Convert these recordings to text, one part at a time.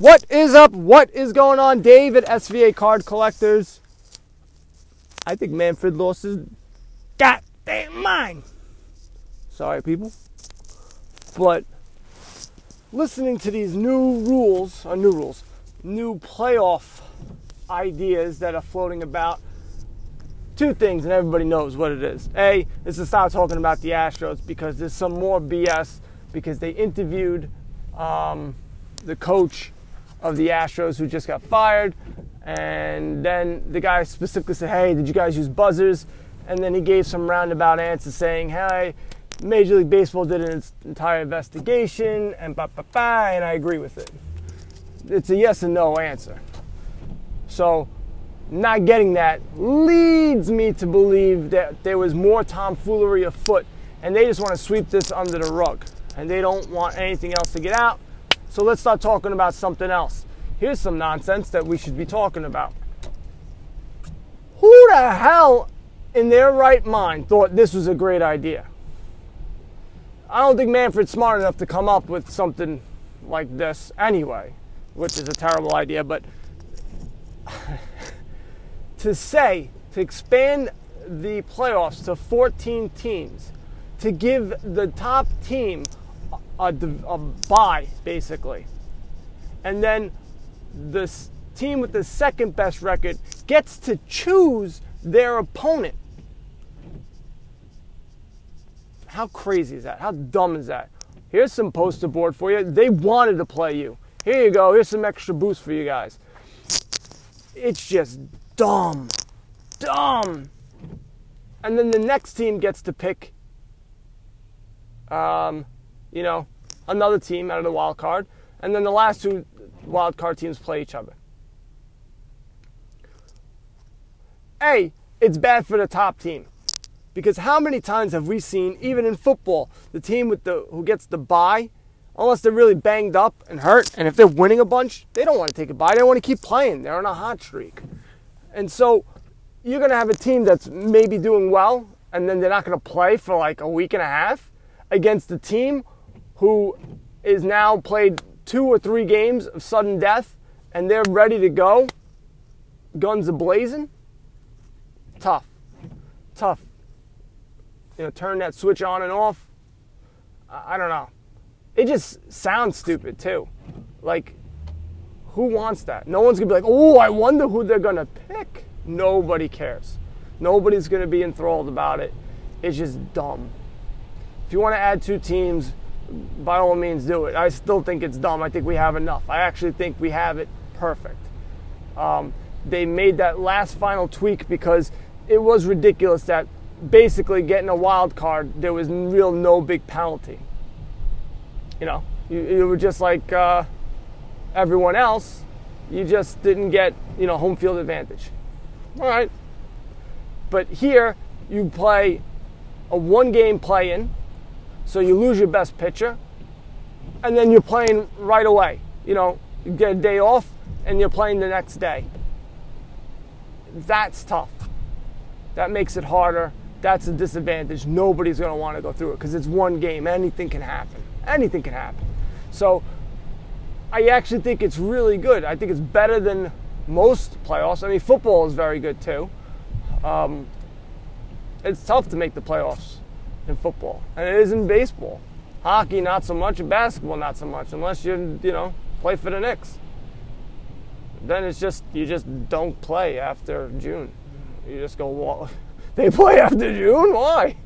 What is up? What is going on? Dave at SVA Card Collectors. I think Manfred lost his goddamn mind. Sorry, people. But listening to these new rules, or new rules, new playoff ideas that are floating about, two things, and everybody knows what it is. A is to stop talking about the Astros because there's some more BS because they interviewed um, the coach of the Astros who just got fired. And then the guy specifically said, Hey, did you guys use buzzers? And then he gave some roundabout answer saying, Hey, Major League Baseball did an entire investigation, and ba ba ba, and I agree with it. It's a yes and no answer. So, not getting that leads me to believe that there was more tomfoolery afoot, and they just want to sweep this under the rug, and they don't want anything else to get out. So let's start talking about something else. Here's some nonsense that we should be talking about. Who the hell in their right mind thought this was a great idea? I don't think Manfred's smart enough to come up with something like this anyway, which is a terrible idea, but to say, to expand the playoffs to 14 teams, to give the top team a, a bye, basically, and then the team with the second best record gets to choose their opponent. How crazy is that? How dumb is that? Here's some poster board for you. They wanted to play you. Here you go. Here's some extra boost for you guys. It's just dumb. Dumb. And then the next team gets to pick, um, you know, another team out of the wild card. And then the last two wild card teams play each other. A, it's bad for the top team. Because how many times have we seen, even in football, the team with the who gets the bye, unless they're really banged up and hurt, and if they're winning a bunch, they don't want to take a bye. They want to keep playing. They're on a hot streak. And so you're going to have a team that's maybe doing well, and then they're not going to play for like a week and a half against the team who is now played two or three games of sudden death and they're ready to go, guns a blazing. Tough. Tough you know, turn that switch on and off. I, I don't know. It just sounds stupid too. Like, who wants that? No one's gonna be like, oh, I wonder who they're gonna pick. Nobody cares. Nobody's gonna be enthralled about it. It's just dumb. If you want to add two teams, by all means do it. I still think it's dumb. I think we have enough. I actually think we have it perfect. Um, they made that last final tweak because it was ridiculous that basically getting a wild card, there was real no big penalty. You know, you, you were just like uh, everyone else. You just didn't get you know home field advantage. All right, but here you play a one game play in, so you lose your best pitcher, and then you're playing right away. You know, you get a day off and you're playing the next day. That's tough. That makes it harder that's a disadvantage. Nobody's going to want to go through it because it's one game. Anything can happen. Anything can happen. So I actually think it's really good. I think it's better than most playoffs. I mean, football is very good too. Um, it's tough to make the playoffs in football, and it is in baseball. Hockey, not so much, basketball, not so much, unless you you know play for the Knicks. Then it's just you just don't play after June. You just go walk they play after June? Why?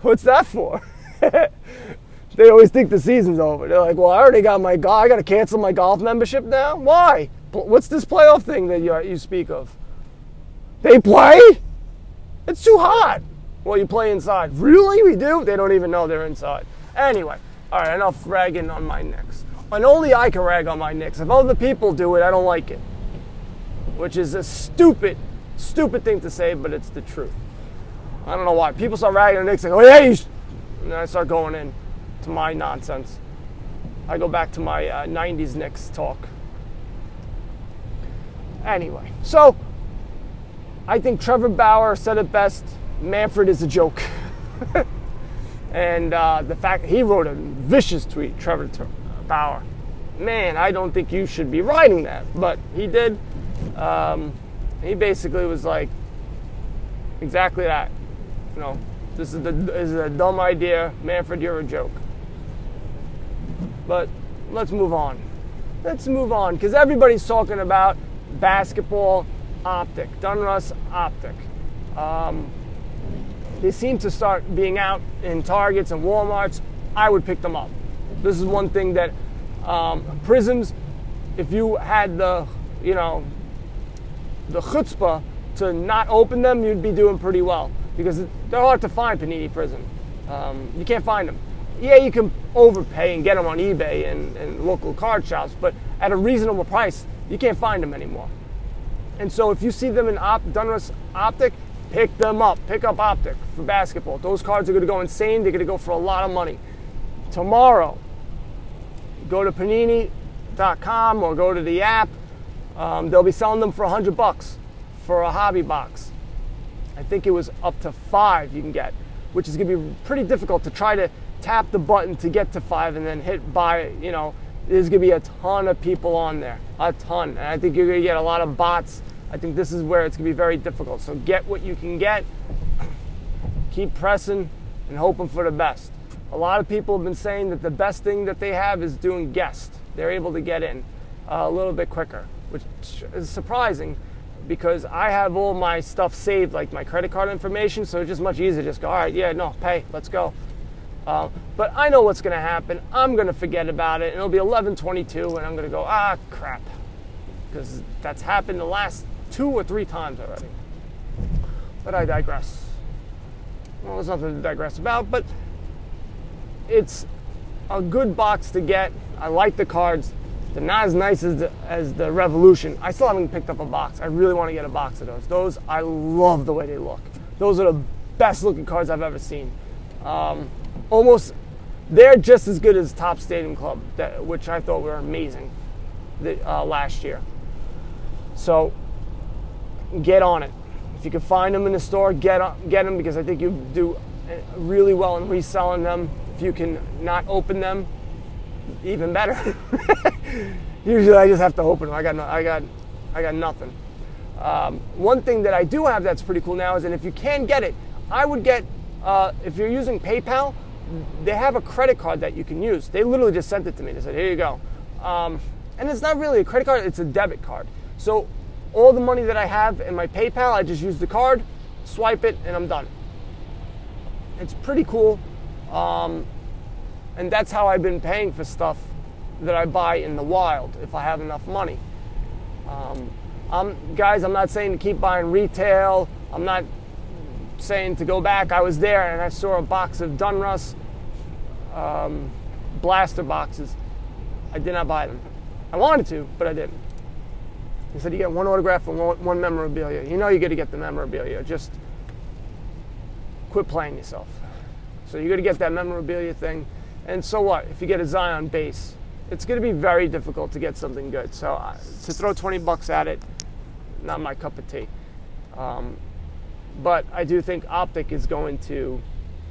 What's that for? they always think the season's over. They're like, well, I already got my golf. I got to cancel my golf membership now. Why? What's this playoff thing that you, you speak of? They play? It's too hot. Well, you play inside. Really? We do? They don't even know they're inside. Anyway, all right, enough ragging on my Knicks. And only I can rag on my Knicks. If other people do it, I don't like it. Which is a stupid, stupid thing to say, but it's the truth. I don't know why. People start ragging the Knicks, like, oh yeah, and then I start going in to my nonsense. I go back to my uh, 90s Knicks talk. Anyway, so I think Trevor Bauer said it best Manfred is a joke. and uh, the fact he wrote a vicious tweet, Trevor Bauer. man, I don't think you should be writing that. But he did. Um, he basically was like, exactly that. You know, this is the this is a dumb idea, Manfred. You're a joke. But let's move on. Let's move on because everybody's talking about basketball optic, Donruss optic. Um, they seem to start being out in Targets and Walmarts. I would pick them up. This is one thing that um, Prizms, if you had the, you know, the chutzpah to not open them, you'd be doing pretty well because they're hard to find Panini Prizm. Um, you can't find them. Yeah, you can overpay and get them on eBay and, and local card shops, but at a reasonable price, you can't find them anymore. And so if you see them in op- Donruss Optic, pick them up. Pick up Optic for basketball. Those cards are going to go insane. They're going to go for a lot of money. Tomorrow, go to panini.com or go to the app. Um, they'll be selling them for 100 bucks for a hobby box. I think it was up to five you can get, which is going to be pretty difficult to try to tap the button to get to five and then hit buy. You know, there's going to be a ton of people on there, a ton. And I think you're going to get a lot of bots. I think this is where it's going to be very difficult. So get what you can get, keep pressing, and hoping for the best. A lot of people have been saying that the best thing that they have is doing guest. They're able to get in uh, a little bit quicker, which is surprising because I have all my stuff saved, like my credit card information, so it's just much easier to just go, all right, yeah, no, pay, let's go. Uh, but I know what's going to happen. I'm going to forget about it, and it'll be 11:22, and I'm going to go, ah, crap, because that's happened the last two or three times already. But I digress. Well, there's nothing to digress about, but it's a good box to get. I like the cards. They're not as nice as the, as the Revolution. I still haven't picked up a box. I really want to get a box of those. Those, I love the way they look. Those are the best looking cards I've ever seen. Um, almost, they're just as good as Topps Stadium Club, that, which I thought were amazing the, uh, last year. So, get on it. If you can find them in the store, get, get them because I think you do really well in reselling them. If you can not open them, even better. Usually I just have to open them. I got no, I got I got nothing. Um, one thing that I do have that's pretty cool now is, and if you can get it, I would get uh, if you're using PayPal, they have a credit card that you can use. They literally just sent it to me. They said, "Here you go," um, and it's not really a credit card; it's a debit card. So all the money that I have in my PayPal, I just use the card, swipe it, and I'm done. It's pretty cool. Um, and that's how I've been paying for stuff that I buy in the wild if I have enough money. Um, I'm, guys, I'm not saying to keep buying retail. I'm not saying to go back. I was there and I saw a box of Donruss um, blaster boxes. I did not buy them. I wanted to, but I didn't. He said you get one autograph and one, memorabilia. You know you got to get the memorabilia. Just quit playing yourself. So you got to get that memorabilia thing. And so what? If you get a Zion base, it's going to be very difficult to get something good. So uh, to throw 20 bucks at it, not my cup of tea. Um, but I do think Optic is going to.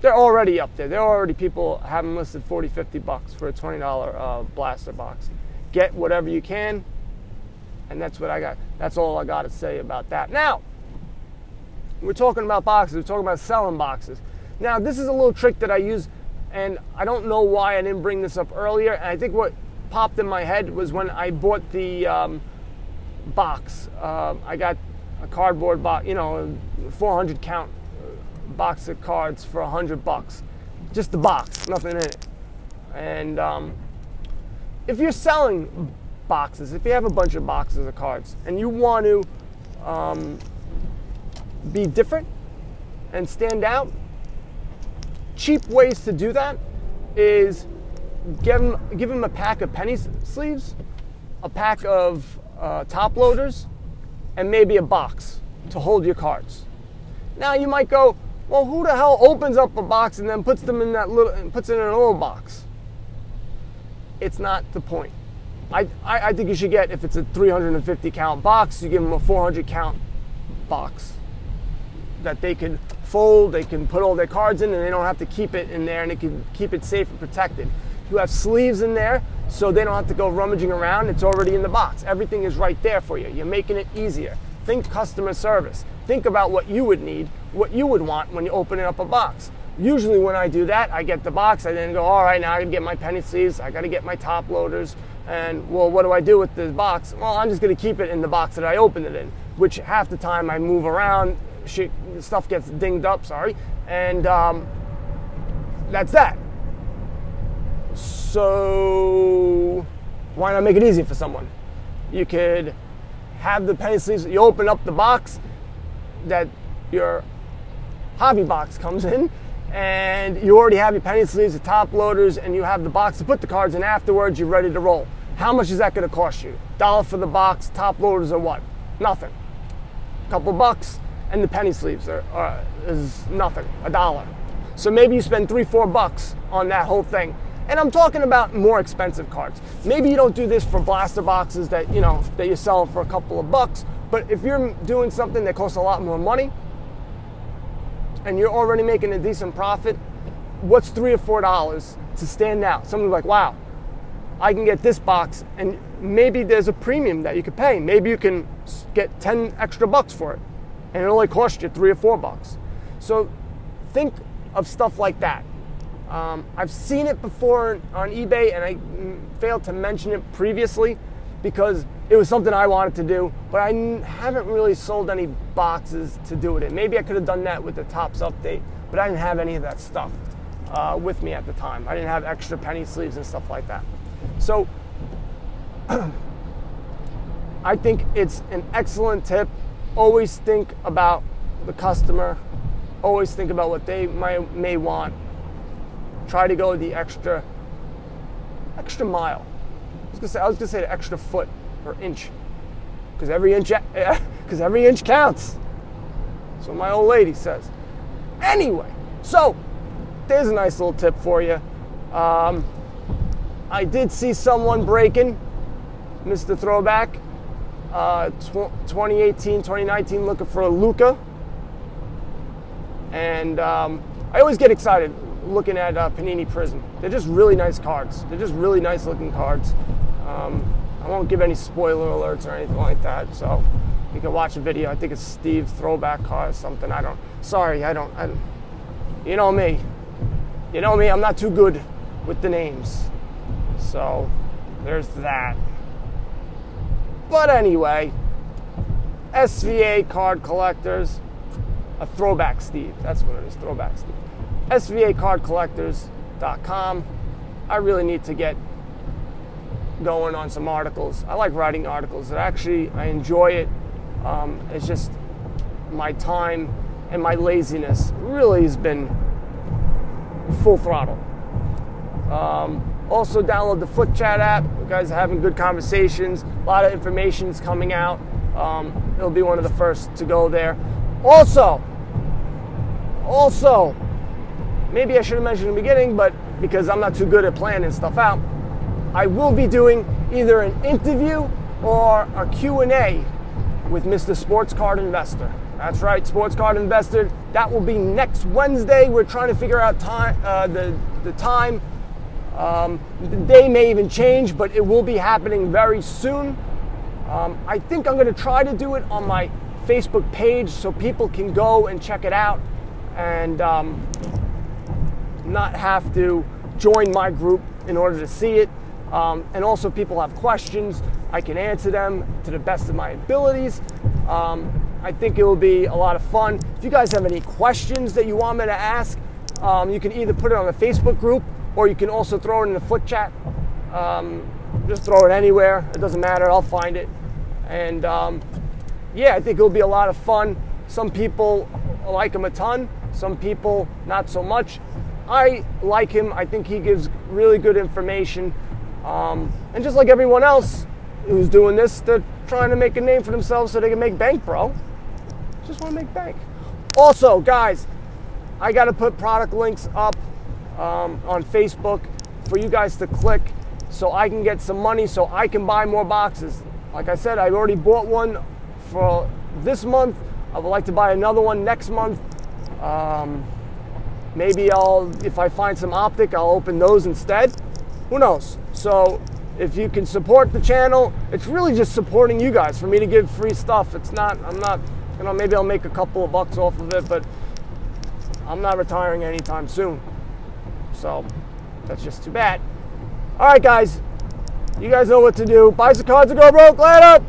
They're already up there. There are already people having listed 40, 50 bucks for a $20 uh, blaster box. Get whatever you can, and that's what I got. That's all I got to say about that. Now, we're talking about boxes. We're talking about selling boxes. Now, this is a little trick that I use and I don't know why I didn't bring this up earlier. And I think what popped in my head was when I bought the um, box. Uh, I got a cardboard box, you know, 400 count box of cards for 100 bucks. Just the box, nothing in it. And um, if you're selling boxes, if you have a bunch of boxes of cards and you want to um, be different and stand out, cheap ways to do that is give them, give them a pack of penny sleeves, a pack of uh, top loaders, and maybe a box to hold your cards. Now you might go, well, who the hell opens up a box and then puts them in that little, puts it in an old box? It's not the point. I, I, think you should get, if it's a 350 count box, you give them a 400 count box that they can fold, they can put all their cards in, and they don't have to keep it in there, and they can keep it safe and protected. You have sleeves in there, so they don't have to go rummaging around. It's already in the box. Everything is right there for you. You're making it easier. Think customer service. Think about what you would need, what you would want when you open up a box. Usually, when I do that, I get the box. I then go, all right, now I gotta get my penny sleeves. I gotta get my top loaders. And well, what do I do with this box? Well, I'm just gonna keep it in the box that I opened it in. Which half the time I move around, shit, stuff gets dinged up. Sorry, and um, that's that. So why not make it easy for someone? You could have the penny sleeves. You open up the box that your hobby box comes in, and you already have your penny sleeves, the top loaders, and you have the box to put the cards in. Afterwards, you're ready to roll. How much is that to cost you? Dollar for the box, top loaders, or what? Nothing. A couple bucks, and the penny sleeves are, are is nothing. A dollar. So maybe you spend three, four bucks on that whole thing. And I'm talking about more expensive cards. Maybe you don't do this for blaster boxes that you know that you sell for a couple of bucks. But if you're doing something that costs a lot more money, and you're already making a decent profit, what's three or four dollars to stand out? Someone's like, wow, I can get this box, and maybe there's a premium that you could pay. Maybe you can get 10 extra bucks for it, and it only cost you three or four bucks. So think of stuff like that. Um, I've seen it before on eBay, and I failed to mention it previously because it was something I wanted to do, but I haven't really sold any boxes to do it. Maybe I could have done that with the Topps update, but I didn't have any of that stuff uh, with me at the time. I didn't have extra penny sleeves and stuff like that. So I think it's an excellent tip. Always think about the customer. Always think about what they might, may want try to go the extra extra mile. I was gonna say I was gonna say the extra foot or inch, because every inch because every inch counts. So my old lady says. Anyway, so there's a nice little tip for you. Um, I did see someone breaking, Mr. Throwback, uh, 2018, 2019, looking for a Luka. And um, I always get excited looking at uh, Panini Prizm. They're just really nice cards. They're just really nice looking cards. Um, I won't give any spoiler alerts or anything like that. So you can watch a video. I think it's Steve Throwback card or something. I don't. Sorry, I don't. I, you know me. You know me. I'm not too good with the names. So there's that. But anyway, SVA card collectors. A throwback Steve. That's what it is. Throwback Steve. SVAcardcollectors.com. I really need to get going on some articles. I like writing articles. It actually, I enjoy it. Um, it's just my time and my laziness really has been full throttle. Um, also, download the Foot Chat app. You guys are having good conversations. A lot of information is coming out. Um, it'll be one of the first to go there. Also, also, maybe I should have mentioned in the beginning, but because I'm not too good at planning stuff out, I will be doing either an interview or a Q&A with Mr. Sports Card Investor. That's right, Sports Card Investor. That will be next Wednesday. We're trying to figure out time, uh, the, the time. Um, the day may even change, but it will be happening very soon. Um, I think I'm going to try to do it on my Facebook page so people can go and check it out. And um, not have to join my group in order to see it. Um, and also, people have questions. I can answer them to the best of my abilities. Um, I think it will be a lot of fun. If you guys have any questions that you want me to ask, um, you can either put it on the Facebook group or you can also throw it in the foot chat. Um, just throw it anywhere. It doesn't matter. I'll find it. And um, yeah, I think it'll be a lot of fun. Some people like them a ton. Some people not so much. I like him. I think he gives really good information. Um, and just like everyone else who's doing this, they're trying to make a name for themselves so they can make bank, bro. Just want to make bank. Also, guys, I got to put product links up um, on Facebook for you guys to click so I can get some money so I can buy more boxes. Like I said, I already bought one for this month. I would like to buy another one next month. Um, Maybe I'll, if I find some optic, I'll open those instead. Who knows? So if you can support the channel, it's really just supporting you guys for me to give free stuff. It's not, I'm not, you know, maybe I'll make a couple of bucks off of it, but I'm not retiring anytime soon. So that's just too bad. All right, guys, you guys know what to do. Buy some cards and go broke. Later.